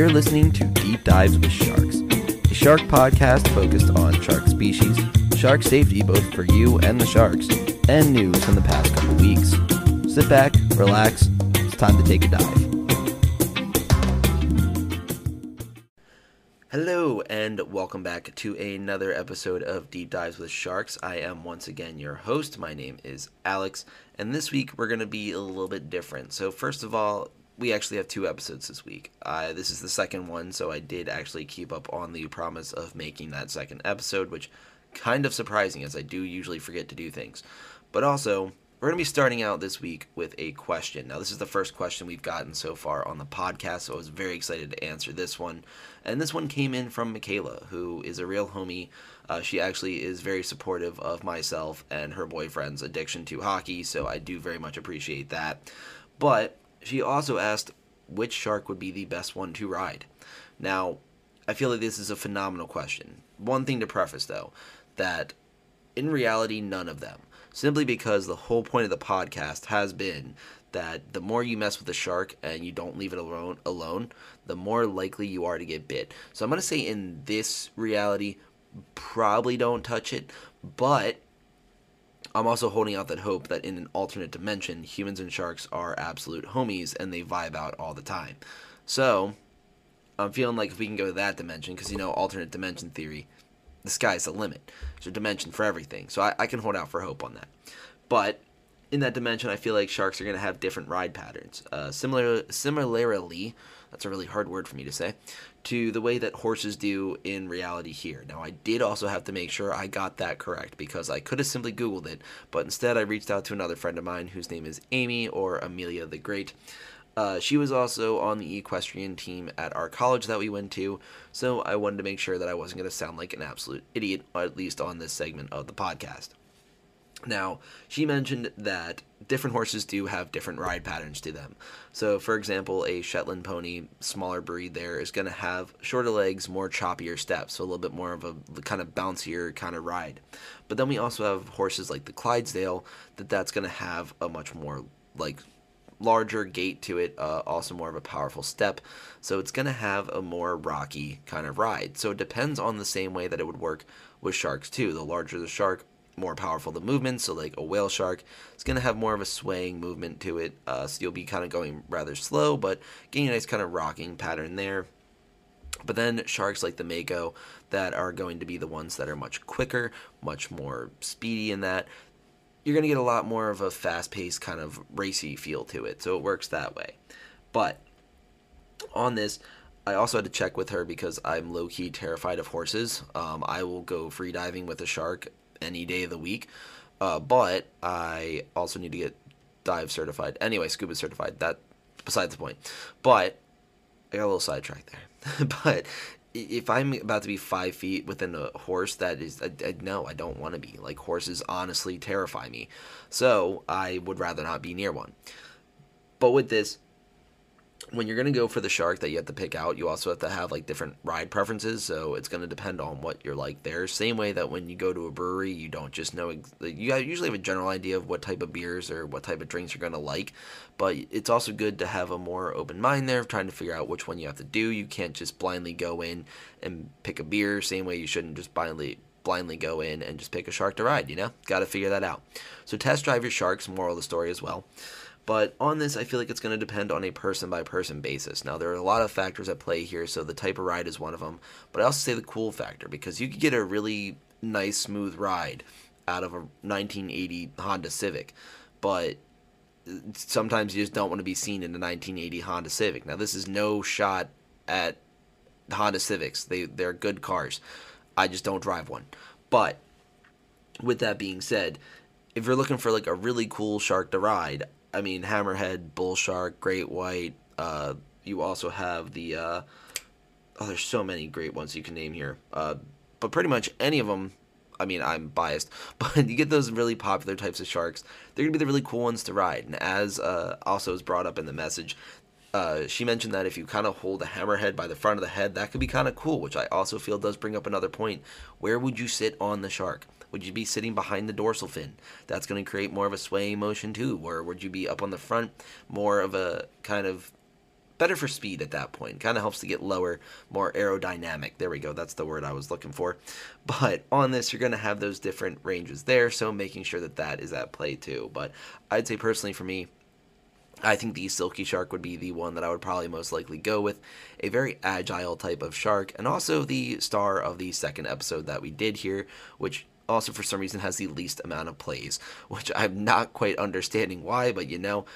You're listening to Deep Dives with Sharks, a shark podcast focused on shark species, shark safety both for you and the sharks, and news from the past couple weeks. Sit back, relax, it's time to take a dive. Hello, and welcome back to another episode of Deep Dives with Sharks. I am once again your host. My name is Alex, and this week we're going to be a little bit different. So, first of all, we actually have two episodes this week. Uh, this is the second one, so I did actually keep up on the promise of making that second episode, which kind of surprising as I do usually forget to do things. But also, we're going to be starting out this week with a question. Now, this is the first question we've gotten so far on the podcast, so I was very excited to answer this one. And this one came in from Michaela, who is a real homie. Uh, she actually is very supportive of myself and her boyfriend's addiction to hockey, so I do very much appreciate that. But she also asked which shark would be the best one to ride. Now, I feel like this is a phenomenal question. One thing to preface, though, that in reality, none of them simply because the whole point of the podcast has been that the more you mess with a shark and you don't leave it alone alone, the more likely you are to get bit. So I'm to say in this reality probably don't touch it, but I'm also holding out that hope that in an alternate dimension, humans and sharks are absolute homies and they vibe out all the time. So, I'm feeling like if we can go to that dimension, because you know, alternate dimension theory, the sky's the limit. There's a dimension for everything. So I, I can hold out for hope on that. But in that dimension, I feel like sharks are going to have different ride patterns. Uh, similar, similarly, that's a really hard word for me to say, to the way that horses do in reality here. Now, I did also have to make sure I got that correct because I could have simply Googled it, but instead I reached out to another friend of mine whose name is Amy or Amelia the Great. Uh, she was also on the equestrian team at our college that we went to, so I wanted to make sure that I wasn't going to sound like an absolute idiot, at least on this segment of the podcast. Now, she mentioned that different horses do have different ride patterns to them. So, for example, a Shetland pony, smaller breed, there is going to have shorter legs, more choppier steps, so a little bit more of a kind of bouncier kind of ride. But then we also have horses like the Clydesdale that that's going to have a much more like larger gait to it, uh, also more of a powerful step. So it's going to have a more rocky kind of ride. So it depends on the same way that it would work with sharks too. The larger the shark, more powerful the movement. So like a whale shark, it's to have more of a swaying movement to it. Uh, so you'll be kind of going rather slow, but getting a nice kind of rocking pattern there. But then sharks like the mako that are going to be the ones that are much quicker, much more speedy in that you're going to get a lot more of a fast paced kind of racy feel to it. So it works that way. But on this, I also had to check with her because I'm low key terrified of horses. Um, I will go free diving with a shark any day of the week. Uh, but I also need to get dive certified. Anyway, scuba certified. That besides the point. But I got a little sidetracked there. but if I'm about to be five feet within a horse, that is, I, I, no, I don't want to be. Like, horses honestly terrify me. So, I would rather not be near one. But with this, when you're going to go for the shark that you have to pick out, you also have to have like different ride preferences. So it's going to depend on what you're like there. Same way that when you go to a brewery, you don't just know, you usually have a general idea of what type of beers or what type of drinks you're going to like. But it's also good to have a more open mind there, trying to figure out which one you have to do. You can't just blindly go in and pick a beer, same way you shouldn't just blindly blindly go in and just pick a shark to ride, you know? Got to figure that out. So test drive your sharks, moral of the story as well. But on this, I feel like it's going to depend on a person by person basis. Now, there are a lot of factors at play here, so the type of ride is one of them. But I also say the cool factor because you could get a really nice, smooth ride out of a 1980 Honda Civic, but sometimes you just don't want to be seen in a 1980 Honda Civic. Now, this is no shot at Honda Civics. They they're good cars. I just don't drive one. But with that being said, if you're looking for like a really cool shark to ride, I mean, hammerhead, bull shark, great white. Uh, you also have the. Uh, oh, there's so many great ones you can name here. Uh, but pretty much any of them. I mean, I'm biased, but you get those really popular types of sharks. They're gonna be the really cool ones to ride. And as uh, also is brought up in the message, uh, she mentioned that if you kind of hold a hammerhead by the front of the head, that could be kind of cool, which I also feel does bring up another point. Where would you sit on the shark? Would you be sitting behind the dorsal fin? That's going to create more of a swaying motion too. Or would you be up on the front, more of a kind of better for speed at that point. Kind of helps to get lower, more aerodynamic. There we go. That's the word I was looking for. But on this, you're going to have those different ranges there, so making sure that that is at play too. But I'd say personally for me, I think the Silky Shark would be the one that I would probably most likely go with. A very agile type of shark, and also the star of the second episode that we did here, which also for some reason has the least amount of plays, which I'm not quite understanding why, but you know,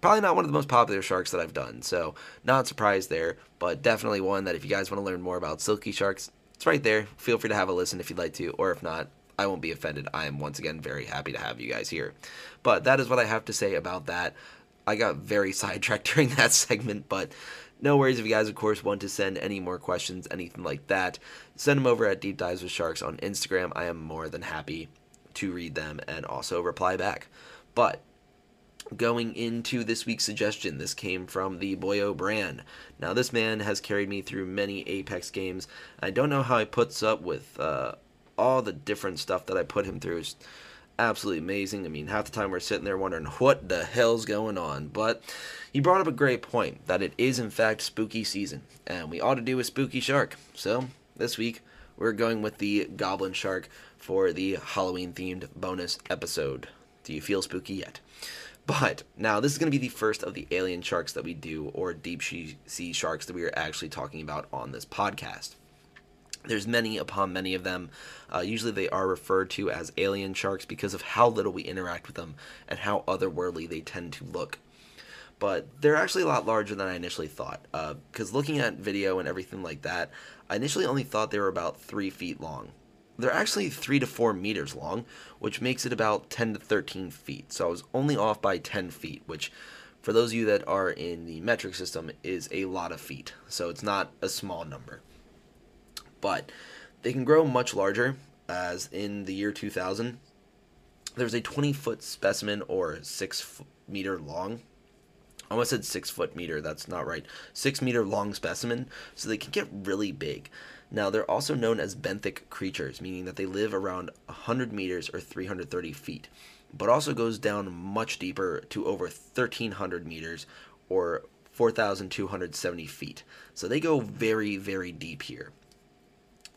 probably not one of the most popular sharks that I've done. So, not surprised there, but definitely one that if you guys want to learn more about silky sharks, it's right there. Feel free to have a listen if you'd like to, or if not, I won't be offended. I am once again very happy to have you guys here. But that is what I have to say about that. I got very sidetracked during that segment, but no worries if you guys, of course, want to send any more questions, anything like that. Send them over at Deep Dives with Sharks on Instagram. I am more than happy to read them and also reply back. But going into this week's suggestion, this came from the Boyo brand. Now, this man has carried me through many Apex games. I don't know how he puts up with uh, all the different stuff that I put him through. It's absolutely amazing. I mean, half the time we're sitting there wondering what the hell's going on. But he brought up a great point that it is, in fact, spooky season, and we ought to do a spooky shark. So, this week, we're going with the Goblin Shark for the Halloween themed bonus episode. Do you feel spooky yet? But now this is going to be the first of the alien sharks that we do, or deep sea sharks that we are actually talking about on this podcast. There's many upon many of them. Uh, usually they are referred to as alien sharks because of how little we interact with them and how otherworldly they tend to look. But they're actually a lot larger than I initially thought. Because uh, looking at video and everything like that, I initially only thought they were about three feet long. They're actually 3 to 4 meters long, which makes it about 10 to 13 feet. So I was only off by 10 feet, which for those of you that are in the metric system is a lot of feet. So it's not a small number. But they can grow much larger, as in the year 2000, there's a 20 foot specimen or 6 meter long. I almost said 6 foot meter, that's not right. 6 meter long specimen, so they can get really big. Now, they're also known as benthic creatures, meaning that they live around 100 meters or 330 feet, but also goes down much deeper to over 1,300 meters or 4,270 feet. So they go very, very deep here.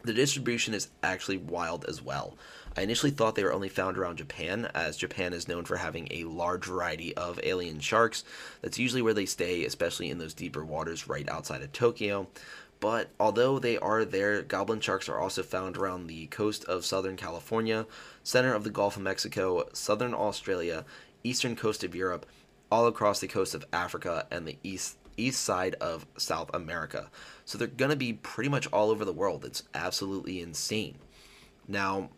The distribution is actually wild as well. I initially thought they were only found around Japan, as Japan is known for having a large variety of alien sharks. That's usually where they stay, especially in those deeper waters right outside of Tokyo. But although they are there, goblin sharks are also found around the coast of southern California, center of the Gulf of Mexico, southern Australia, eastern coast of Europe, all across the coast of Africa, and the east east side of South America. So they're going to be pretty much all over the world. It's absolutely insane. Now,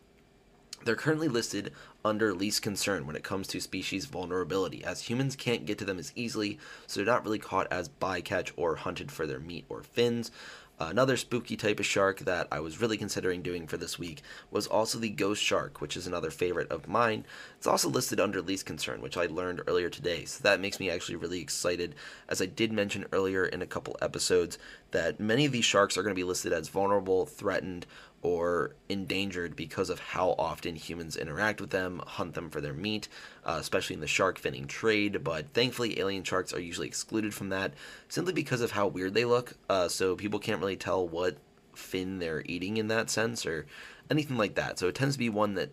they're currently listed under least concern when it comes to species vulnerability, as humans can't get to them as easily, so they're not really caught as bycatch or hunted for their meat or fins. Uh, another spooky type of shark that I was really considering doing for this week was also the ghost shark, which is another favorite of mine. It's also listed under least concern, which I learned earlier today, so that makes me actually really excited. As I did mention earlier in a couple episodes, that many of these sharks are going to be listed as vulnerable, threatened, or endangered because of how often humans interact with them, hunt them for their meat, uh, especially in the shark finning trade. But thankfully, alien sharks are usually excluded from that simply because of how weird they look. Uh, so people can't really tell what fin they're eating in that sense or anything like that. So it tends to be one that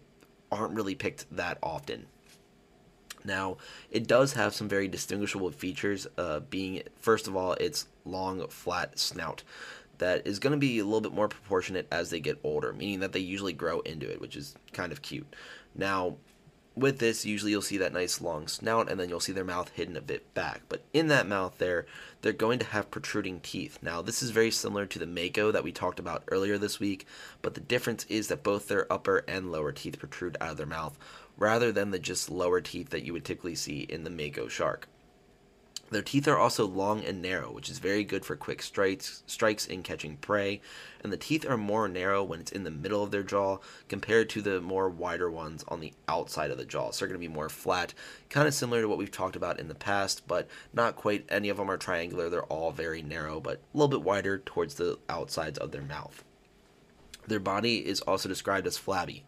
aren't really picked that often. Now, it does have some very distinguishable features, uh, being, first of all, its long, flat snout that is going to be a little bit more proportionate as they get older, meaning that they usually grow into it, which is kind of cute. Now, with this, usually you'll see that nice long snout, and then you'll see their mouth hidden a bit back. But in that mouth there, they're going to have protruding teeth. Now, this is very similar to the mako that we talked about earlier this week, but the difference is that both their upper and lower teeth protrude out of their mouth, rather than the just lower teeth that you would typically see in the mako shark. Their teeth are also long and narrow, which is very good for quick strikes, strikes in catching prey, and the teeth are more narrow when it's in the middle of their jaw compared to the more wider ones on the outside of the jaw. So they're going to be more flat, kind of similar to what we've talked about in the past, but not quite any of them are triangular. They're all very narrow, but a little bit wider towards the outsides of their mouth. Their body is also described as flabby.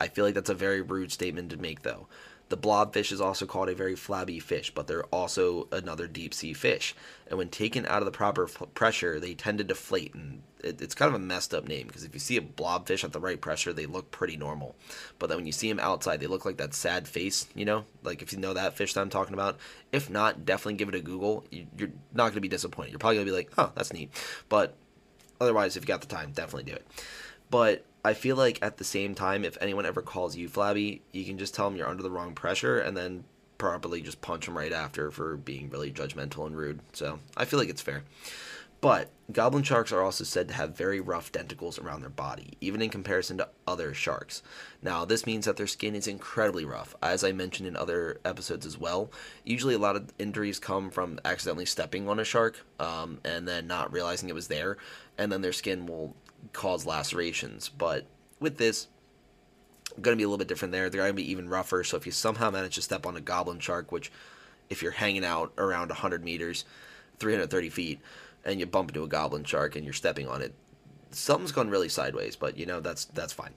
I feel like that's a very rude statement to make, though. The blobfish is also called a very flabby fish, but they're also another deep sea fish. And when taken out of the proper f- pressure, they tend to deflate. And it, it's kind of a messed up name because if you see a blobfish at the right pressure, they look pretty normal. But then when you see them outside, they look like that sad face, you know? Like if you know that fish that I'm talking about. If not, definitely give it a Google. You, you're not going to be disappointed. You're probably going to be like, oh, that's neat. But otherwise, if you got the time, definitely do it. But I feel like at the same time, if anyone ever calls you flabby, you can just tell them you're under the wrong pressure and then probably just punch them right after for being really judgmental and rude. So I feel like it's fair. But goblin sharks are also said to have very rough denticles around their body, even in comparison to other sharks. Now, this means that their skin is incredibly rough, as I mentioned in other episodes as well. Usually, a lot of injuries come from accidentally stepping on a shark um, and then not realizing it was there, and then their skin will cause lacerations. But with this, going to be a little bit different there. They're going to be even rougher. So if you somehow manage to step on a goblin shark, which if you're hanging out around 100 meters, 330 feet, and you bump into a goblin shark and you're stepping on it, something's gone really sideways. But you know that's that's fine.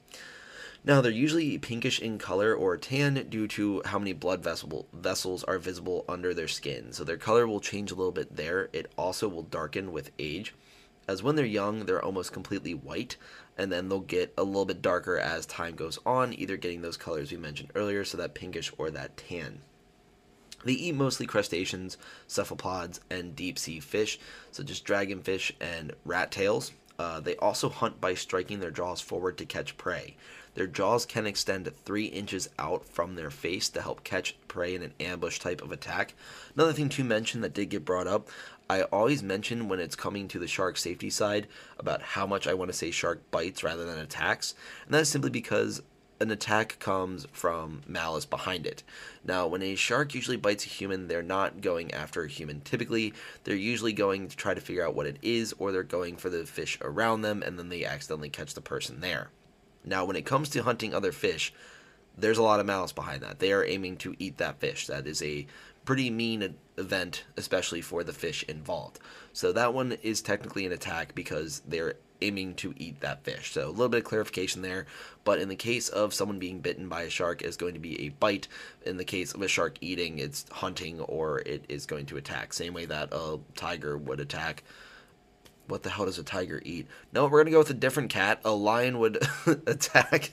Now they're usually pinkish in color or tan due to how many blood vessel vessels are visible under their skin. So their color will change a little bit there. It also will darken with age as when they're young, they're almost completely white, and then they'll get a little bit darker as time goes on, either getting those colors we mentioned earlier, so that pinkish or that tan. They eat mostly crustaceans, cephalopods, and deep sea fish, such as dragonfish and rat tails. Uh, they also hunt by striking their jaws forward to catch prey. Their jaws can extend 3 inches out from their face to help catch prey in an ambush type of attack. Another thing to mention that did get brought up I always mention when it's coming to the shark safety side about how much I want to say shark bites rather than attacks, and that is simply because an attack comes from malice behind it. Now, when a shark usually bites a human, they're not going after a human. Typically, they're usually going to try to figure out what it is, or they're going for the fish around them, and then they accidentally catch the person there. Now, when it comes to hunting other fish, there's a lot of malice behind that. They are aiming to eat that fish. That is a pretty mean event, especially for the fish involved. So that one is technically an attack because they're aiming to eat that fish. So a little bit of clarification there. But in the case of someone being bitten by a shark, is going to be a bite. In the case of a shark eating, it's hunting or it is going to attack. Same way that a tiger would attack. What the hell does a tiger eat? No, we're gonna go with a different cat. A lion would attack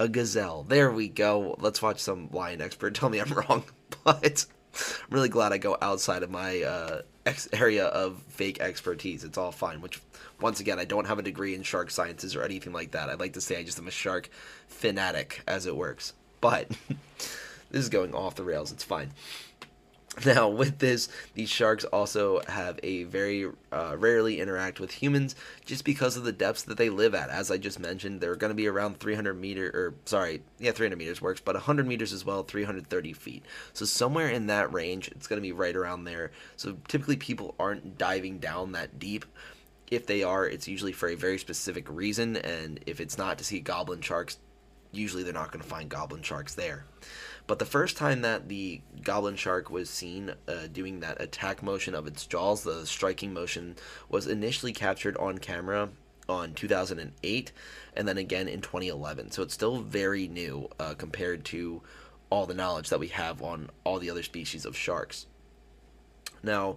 a gazelle. There we go. Let's watch some lion expert tell me I'm wrong. But I'm really glad I go outside of my uh, ex- area of fake expertise. It's all fine. Which, once again, I don't have a degree in shark sciences or anything like that. I'd like to say I just am a shark fanatic, as it works. But this is going off the rails. It's fine. Now, with this, these sharks also have a very uh, rarely interact with humans just because of the depths that they live at. As I just mentioned, they're going to be around 300 meter, or sorry, yeah, 300 meters works, but 100 meters as well, 330 feet. So somewhere in that range, it's going to be right around there. So typically, people aren't diving down that deep. If they are, it's usually for a very specific reason, and if it's not to see goblin sharks, usually they're not going to find goblin sharks there. But the first time that the goblin shark was seen uh, doing that attack motion of its jaws, the striking motion, was initially captured on camera on 2008 and then again in 2011. So it's still very new uh, compared to all the knowledge that we have on all the other species of sharks. Now,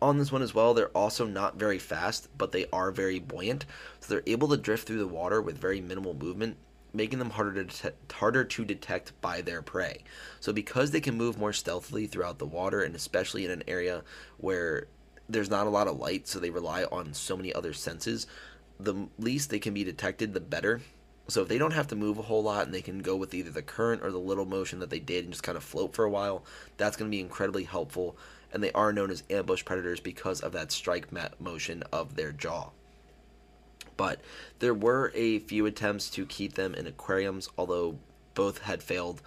on this one as well, they're also not very fast, but they are very buoyant. So they're able to drift through the water with very minimal movement making them harder to detect, harder to detect by their prey. So because they can move more stealthily throughout the water and especially in an area where there's not a lot of light, so they rely on so many other senses, the least they can be detected, the better. So if they don't have to move a whole lot and they can go with either the current or the little motion that they did and just kind of float for a while, that's going to be incredibly helpful. And they are known as ambush predators because of that strike motion of their jaw but there were a few attempts to keep them in aquariums, although both had failed.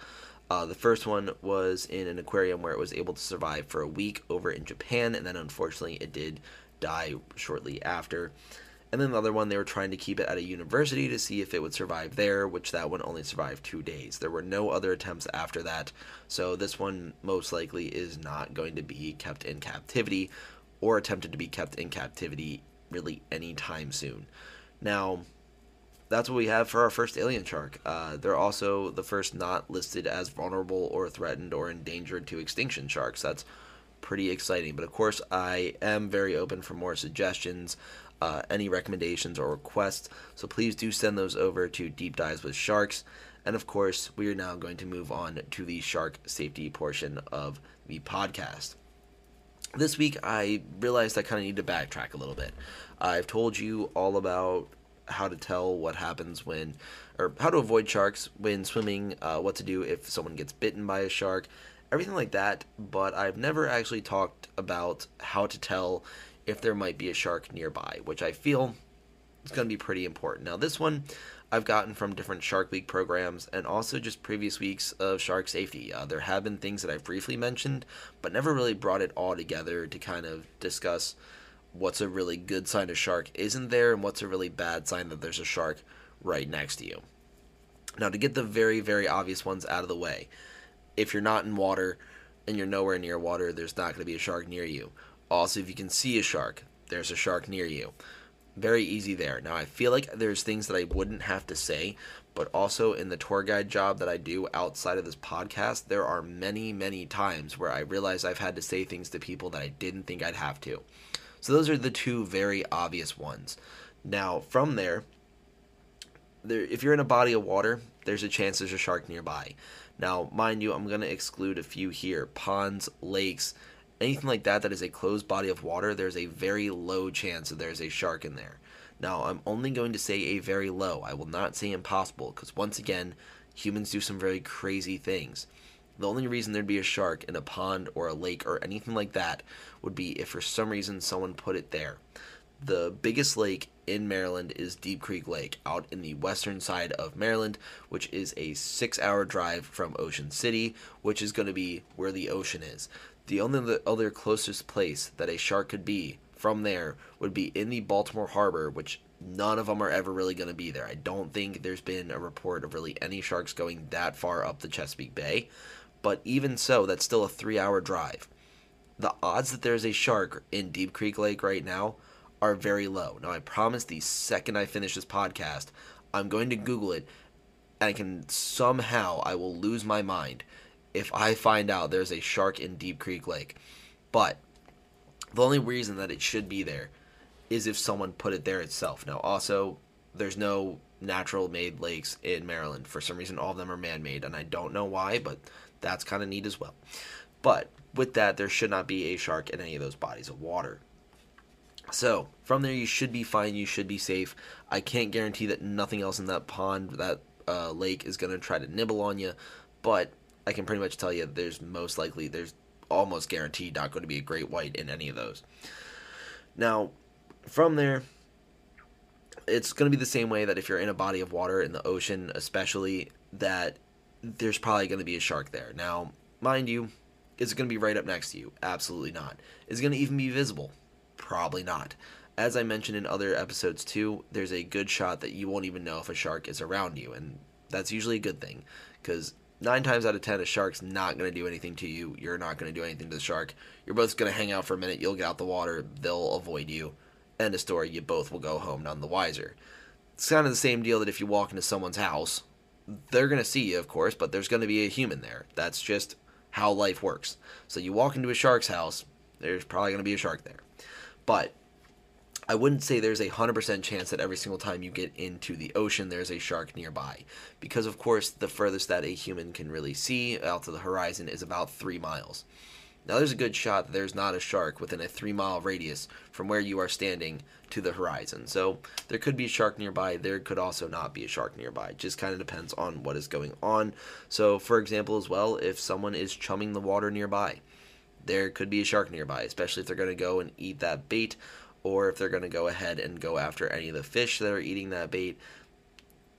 Uh, the first one was in an aquarium where it was able to survive for a week over in Japan, and then unfortunately it did die shortly after. And then the other one, they were trying to keep it at a university to see if it would survive there, which that one only survived two days. There were no other attempts after that, so this one most likely is not going to be kept in captivity or attempted to be kept in captivity really anytime soon. Now, that's what we have for our first alien shark. Uh, they're also the first not listed as vulnerable or threatened or endangered to extinction sharks. That's pretty exciting. But of course, I am very open for more suggestions, uh, any recommendations or requests. So please do send those over to Deep Dives with Sharks. And of course, we are now going to move on to the shark safety portion of the podcast. This week, I realized I kind of need to backtrack a little bit. I've told you all about how to tell what happens when, or how to avoid sharks when swimming, uh, what to do if someone gets bitten by a shark, everything like that. But I've never actually talked about how to tell if there might be a shark nearby, which I feel is going to be pretty important. Now, this one I've gotten from different Shark Week programs and also just previous weeks of shark safety. Uh, there have been things that I've briefly mentioned, but never really brought it all together to kind of discuss what's a really good sign a shark isn't there and what's a really bad sign that there's a shark right next to you. Now, to get the very, very obvious ones out of the way, if you're not in water and you're nowhere near water, there's not going to be a shark near you. Also, if you can see a shark, there's a shark near you. Very easy there. Now, I feel like there's things that I wouldn't have to say, but also in the tour guide job that I do outside of this podcast, there are many, many times where I realize I've had to say things to people that I didn't think I'd have to. So those are the two very obvious ones. Now, from there, there if you're in a body of water, there's a chance there's a shark nearby. Now, mind you, I'm going to exclude a few here. Ponds, lakes, anything like that that is a closed body of water, there's a very low chance that there's a shark in there. Now, I'm only going to say a very low. I will not say impossible because once again, humans do some very crazy things. The only reason there'd be a shark in a pond or a lake or anything like that would be if for some reason someone put it there. The biggest lake in Maryland is Deep Creek Lake, out in the western side of Maryland, which is a six hour drive from Ocean City, which is going to be where the ocean is. The only other closest place that a shark could be from there would be in the Baltimore Harbor, which none of them are ever really going to be there. I don't think there's been a report of really any sharks going that far up the Chesapeake Bay. But even so, that's still a three hour drive. The odds that there's a shark in Deep Creek Lake right now are very low. Now, I promise the second I finish this podcast, I'm going to Google it and I can somehow I will lose my mind if I find out there's a shark in Deep Creek Lake. But the only reason that it should be there is if someone put it there itself. Now, also, there's no natural made lakes in Maryland. For some reason, all of them are man made, and I don't know why, but that's kind of neat as well. But with that, there should not be a shark in any of those bodies of water. So from there, you should be fine. You should be safe. I can't guarantee that nothing else in that pond, that uh, lake, is going to try to nibble on you, but I can pretty much tell you there's most likely, there's almost guaranteed not going to be a great white in any of those. Now, from there, it's going to be the same way that if you're in a body of water in the ocean, especially that there's probably going to be a shark there. Now, mind you, is it going to be right up next to you? Absolutely not. Is it going to even be visible? Probably not. As I mentioned in other episodes too, there's a good shot that you won't even know if a shark is around you, and that's usually a good thing because nine times out of ten, a shark's not going to do anything to you. You're not going to do anything to the shark. You're both going to hang out for a minute. You'll get out the water. They'll avoid you. End of story. You both will go home none the wiser. It's kind of the same deal that if you walk into someone's house they're going to see you, of course, but there's going to be a human there. That's just how life works. So you walk into a shark's house, there's probably going to be a shark there. But I wouldn't say there's a 100% chance that every single time you get into the ocean there's a shark nearby. Because, of course, the furthest that a human can really see out to the horizon is about three miles. Now, there's a good shot that there's not a shark within a three mile radius from where you are standing to the horizon. So, there could be a shark nearby. There could also not be a shark nearby. It just kind of depends on what is going on. So, for example, as well, if someone is chumming the water nearby, there could be a shark nearby, especially if they're going to go and eat that bait or if they're going to go ahead and go after any of the fish that are eating that bait.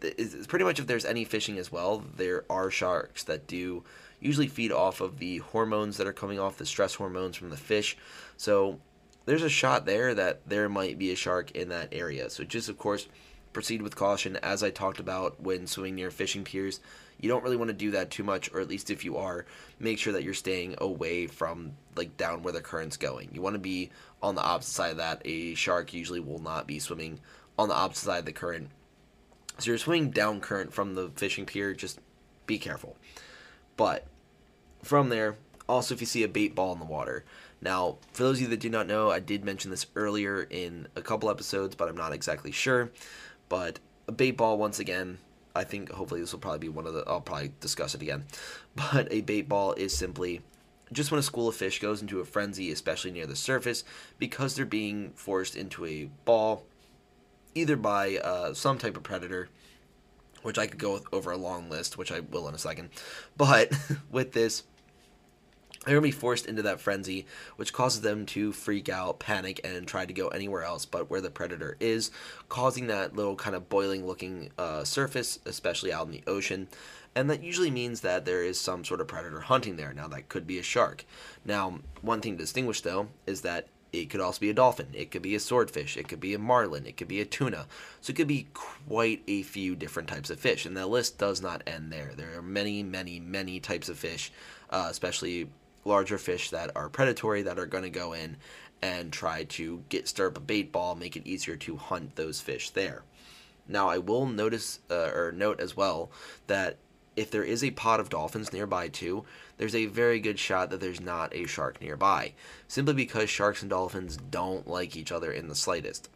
It's pretty much if there's any fishing as well, there are sharks that do usually feed off of the hormones that are coming off the stress hormones from the fish. So there's a shot there that there might be a shark in that area. So just of course proceed with caution as I talked about when swimming near fishing piers. You don't really want to do that too much or at least if you are, make sure that you're staying away from like down where the current's going. You want to be on the opposite side of that. A shark usually will not be swimming on the opposite side of the current So you're swimming down current from the fishing pier, just be careful. But from there, also if you see a bait ball in the water. Now, for those of you that do not know, I did mention this earlier in a couple episodes, but I'm not exactly sure. But a bait ball, once again, I think hopefully this will probably be one of the. I'll probably discuss it again. But a bait ball is simply just when a school of fish goes into a frenzy, especially near the surface, because they're being forced into a ball, either by uh, some type of predator, which I could go over a long list, which I will in a second. But with this, they're going to be forced into that frenzy, which causes them to freak out, panic, and try to go anywhere else but where the predator is, causing that little kind of boiling looking uh, surface, especially out in the ocean. And that usually means that there is some sort of predator hunting there. Now, that could be a shark. Now, one thing to distinguish, though, is that it could also be a dolphin. It could be a swordfish. It could be a marlin. It could be a tuna. So it could be quite a few different types of fish. And that list does not end there. There are many, many, many types of fish, uh, especially larger fish that are predatory that are going to go in and try to get stir up a bait ball, make it easier to hunt those fish there. Now, I will notice uh, or note as well that if there is a pod of dolphins nearby too, there's a very good shot that there's not a shark nearby, simply because sharks and dolphins don't like each other in the slightest.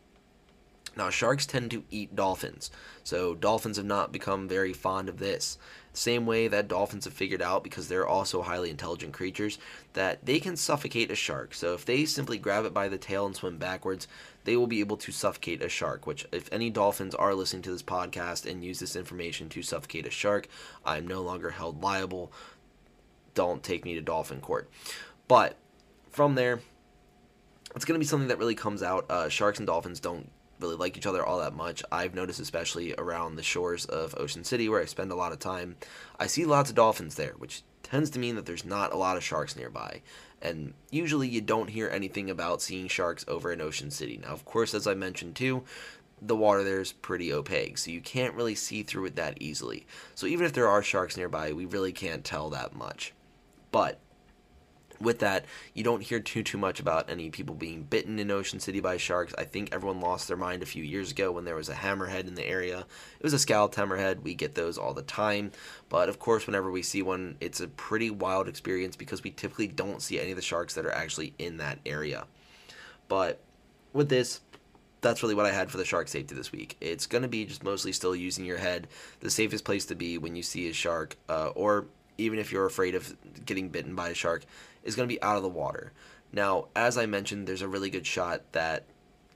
Now, sharks tend to eat dolphins, so dolphins have not become very fond of this. Same way that dolphins have figured out, because they're also highly intelligent creatures, that they can suffocate a shark. So if they simply grab it by the tail and swim backwards, they will be able to suffocate a shark. Which, if any dolphins are listening to this podcast and use this information to suffocate a shark, I'm no longer held liable. Don't take me to dolphin court. But from there, it's going to be something that really comes out. Uh, sharks and dolphins don't really like each other all that much. I've noticed, especially around the shores of Ocean City, where I spend a lot of time, I see lots of dolphins there, which tends to mean that there's not a lot of sharks nearby. And usually you don't hear anything about seeing sharks over in Ocean City. Now, of course, as I mentioned too, the water there is pretty opaque, so you can't really see through it that easily. So even if there are sharks nearby, we really can't tell that much. But with that, you don't hear too too much about any people being bitten in Ocean City by sharks. I think everyone lost their mind a few years ago when there was a hammerhead in the area. It was a scalloped hammerhead. We get those all the time, but of course, whenever we see one, it's a pretty wild experience because we typically don't see any of the sharks that are actually in that area. But with this, that's really what I had for the shark safety this week. It's going to be just mostly still using your head. The safest place to be when you see a shark, uh, or even if you're afraid of getting bitten by a shark, is going to be out of the water. Now, as I mentioned, there's a really good shot that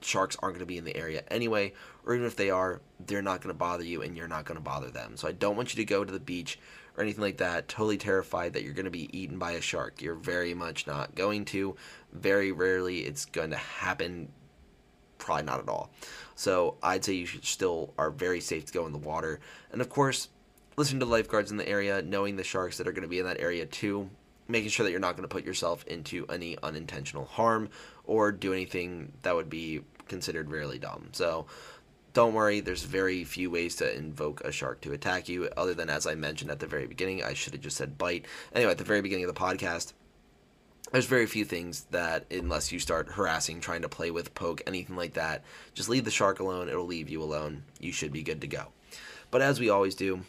sharks aren't going to be in the area anyway, or even if they are, they're not going to bother you and you're not going to bother them. So I don't want you to go to the beach or anything like that totally terrified that you're going to be eaten by a shark. You're very much not going to. Very rarely it's going to happen. Probably not at all. So I'd say you should still are very safe to go in the water. And of course, listen to lifeguards in the area, knowing the sharks that are going to be in that area too making sure that you're not going to put yourself into any unintentional harm or do anything that would be considered really dumb. So don't worry, there's very few ways to invoke a shark to attack you, other than as I mentioned at the very beginning. I should have just said bite. Anyway, at the very beginning of the podcast, there's very few things that, unless you start harassing, trying to play with, poke, anything like that, just leave the shark alone. It'll leave you alone. You should be good to go. But as we always do,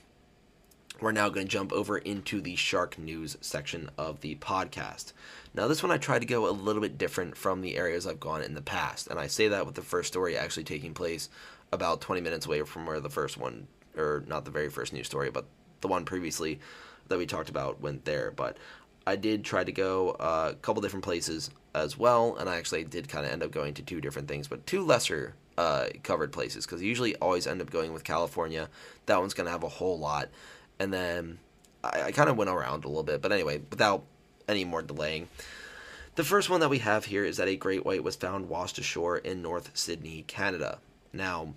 we're now going to jump over into the shark news section of the podcast. Now, this one I tried to go a little bit different from the areas I've gone in the past, and I say that with the first story actually taking place about 20 minutes away from where the first one, or not the very first news story, but the one previously that we talked about went there. But I did try to go uh, a couple different places as well, and I actually did kind of end up going to two different things, but two lesser uh, covered places because usually always end up going with California. That one's going to have a whole lot and then I, I kind of went around a little bit. But anyway, without any more delaying, the first one that we have here is that a great white was found washed ashore in North Sydney, Canada. Now,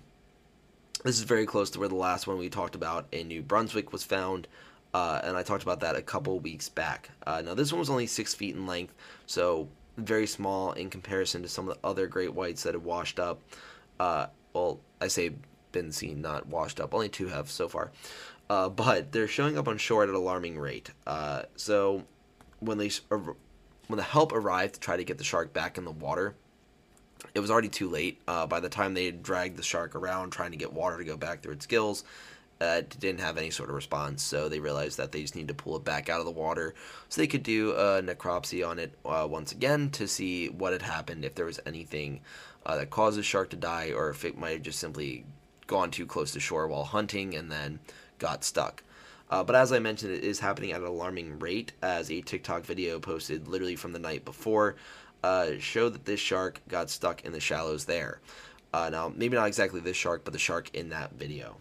this is very close to where the last one we talked about in New Brunswick was found. Uh, and I talked about that a couple weeks back. Uh, now, this one was only six feet in length, so very small in comparison to some of the other great whites that have washed up. Uh, well, I say been seen, not washed up. Only two have so far. Uh, but they're showing up on shore at an alarming rate. Uh, so when they when the help arrived to try to get the shark back in the water, it was already too late. Uh, by the time they dragged the shark around trying to get water to go back through its gills, uh, it didn't have any sort of response. So they realized that they just need to pull it back out of the water so they could do a necropsy on it uh, once again to see what had happened, if there was anything uh, that caused the shark to die, or if it might have just simply gone too close to shore while hunting and then got stuck. Uh, but as I mentioned, it is happening at an alarming rate, as a TikTok video posted literally from the night before uh, showed that this shark got stuck in the shallows there. Uh, now, maybe not exactly this shark, but the shark in that video.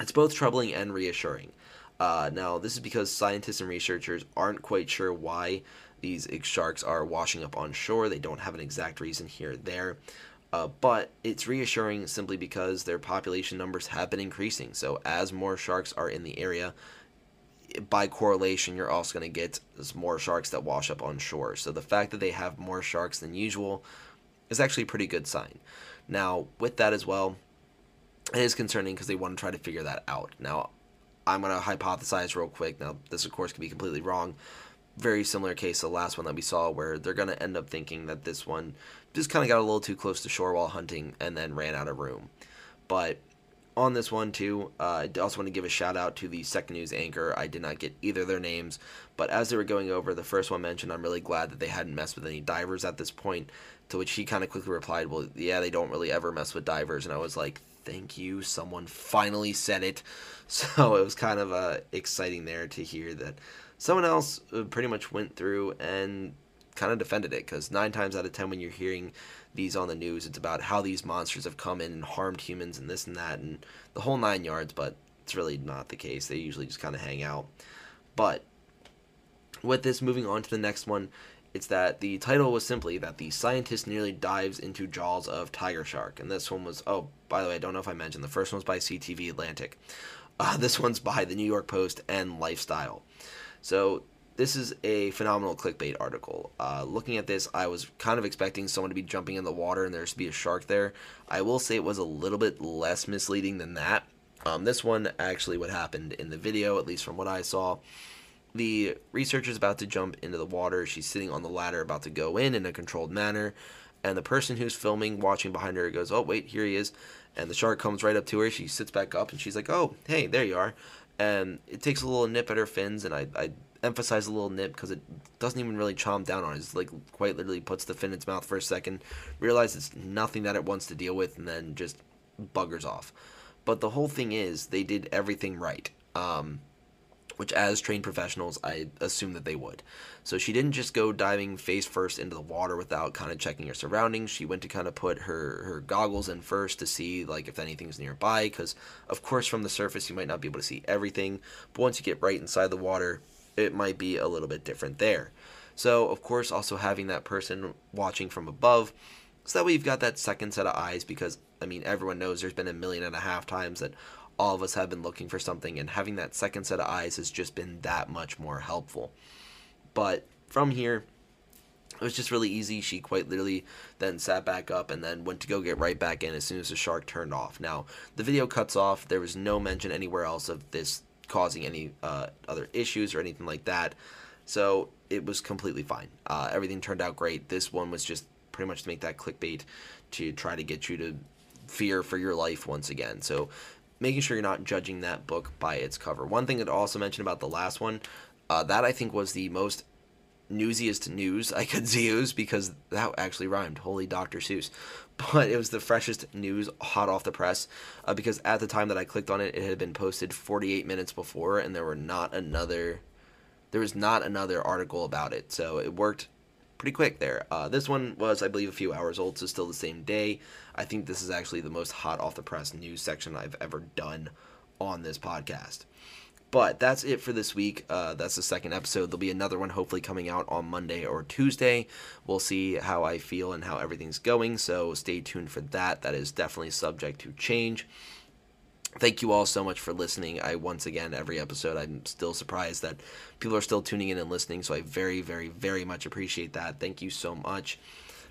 It's both troubling and reassuring. Uh, now, this is because scientists and researchers aren't quite sure why these sharks are washing up on shore. They don't have an exact reason here or there. Uh, but it's reassuring simply because their population numbers have been increasing. So, as more sharks are in the area, by correlation, you're also going to get more sharks that wash up on shore. So, the fact that they have more sharks than usual is actually a pretty good sign. Now, with that as well, it is concerning because they want to try to figure that out. Now, I'm going to hypothesize real quick. Now, this, of course, could be completely wrong. Very similar case to the last one that we saw, where they're going to end up thinking that this one just kind of got a little too close to shore while hunting and then ran out of room. But on this one too, uh, I also want to give a shout out to the second news anchor. I did not get either their names, but as they were going over the first one mentioned, I'm really glad that they hadn't messed with any divers at this point. To which he kind of quickly replied, "Well, yeah, they don't really ever mess with divers." And I was like, "Thank you, someone finally said it." So it was kind of uh, exciting there to hear that someone else uh, pretty much went through and kind of defended it because nine times out of ten when you're hearing these on the news it's about how these monsters have come in and harmed humans and this and that and the whole nine yards but it's really not the case. They usually just kind of hang out. But with this moving on to the next one it's that the title was simply that the scientist nearly dives into jaws of tiger shark and this one was oh by the way i don't know if i mentioned the first one was by ctv atlantic. Uh, this one's by the new york post and lifestyle so this is a phenomenal clickbait article. Uh, looking at this, I was kind of expecting someone to be jumping in the water and there's to be a shark there. I will say it was a little bit less misleading than that. Um, this one, actually, what happened in the video, at least from what I saw, the researcher's about to jump into the water. She's sitting on the ladder, about to go in in a controlled manner. And the person who's filming, watching behind her, goes, Oh, wait, here he is. And the shark comes right up to her. She sits back up and she's like, Oh, hey, there you are. And it takes a little nip at her fins. And I, I emphasize a little nip because it doesn't even really chomp down on it. It's like quite literally puts the fin in its mouth for a second, realizes it's nothing that it wants to deal with, and then just buggers off. But the whole thing is, they did everything right. Um, which, as trained professionals, I assume that they would. So she didn't just go diving face first into the water without kind of checking her surroundings. She went to kind of put her her goggles in first to see like if anything's nearby, because of course from the surface you might not be able to see everything. But once you get right inside the water, it might be a little bit different there. So, of course, also having that person watching from above, so that way you've got that second set of eyes because, I mean, everyone knows there's been a million and a half times that all of us have been looking for something, and having that second set of eyes has just been that much more helpful. But from here, it was just really easy. She quite literally then sat back up and then went to go get right back in as soon as the shark turned off. Now, the video cuts off. There was no mention anywhere else of this causing any uh, other issues or anything like that. So it was completely fine. Uh, everything turned out great. This one was just pretty much to make that clickbait to try to get you to fear for your life once again. So making sure you're not judging that book by its cover. One thing that I also mentioned about the last one, uh, that I think was the most newsiest news I could use because that actually rhymed. Holy Dr. Seuss. But it was the freshest news hot off the press uh, because at the time that I clicked on it, it had been posted 48 minutes before and there were not another there was not another article about it. So it worked pretty quick there. Uh, this one was, I believe, a few hours old, so still the same day. I think this is actually the most hot off the press news section I've ever done on this podcast. But that's it for this week. Uh, that's the second episode. There'll be another one hopefully coming out on Monday or Tuesday. We'll see how I feel and how everything's going. So stay tuned for that. That is definitely subject to change. Thank you all so much for listening. I once again every episode I'm still surprised that people are still tuning in and listening. So I very very very much appreciate that. Thank you so much.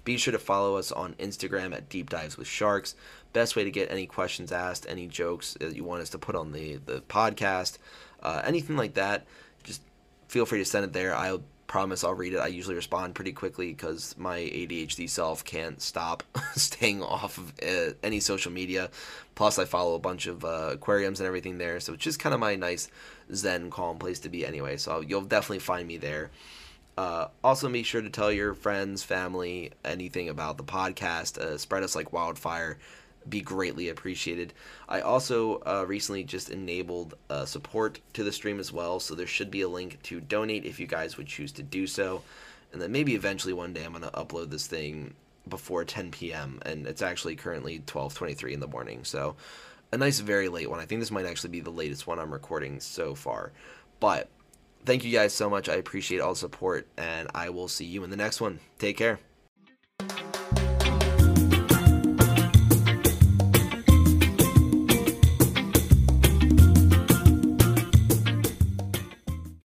Be sure to follow us on Instagram at Deep Dives with Sharks. Best way to get any questions asked, any jokes that you want us to put on the the podcast uh, anything like that, just feel free to send it there. I'll promise I'll read it. I usually respond pretty quickly because my ADHD self can't stop staying off of uh, any social media. Plus, I follow a bunch of uh, aquariums and everything there, so it's just kind of my nice zen, calm place to be anyway. So you'll definitely find me there. Uh, also, be sure to tell your friends, family, anything about the podcast. Uh, spread us like wildfire be greatly appreciated. I also uh, recently just enabled uh, support to the stream as well, so there should be a link to donate if you guys would choose to do so. And then maybe eventually one day I'm going to upload this thing before 10 p.m. and it's actually currently 12:23 in the morning. So a nice very late one. I think this might actually be the latest one I'm recording so far. But thank you guys so much. I appreciate all the support and I will see you in the next one. Take care.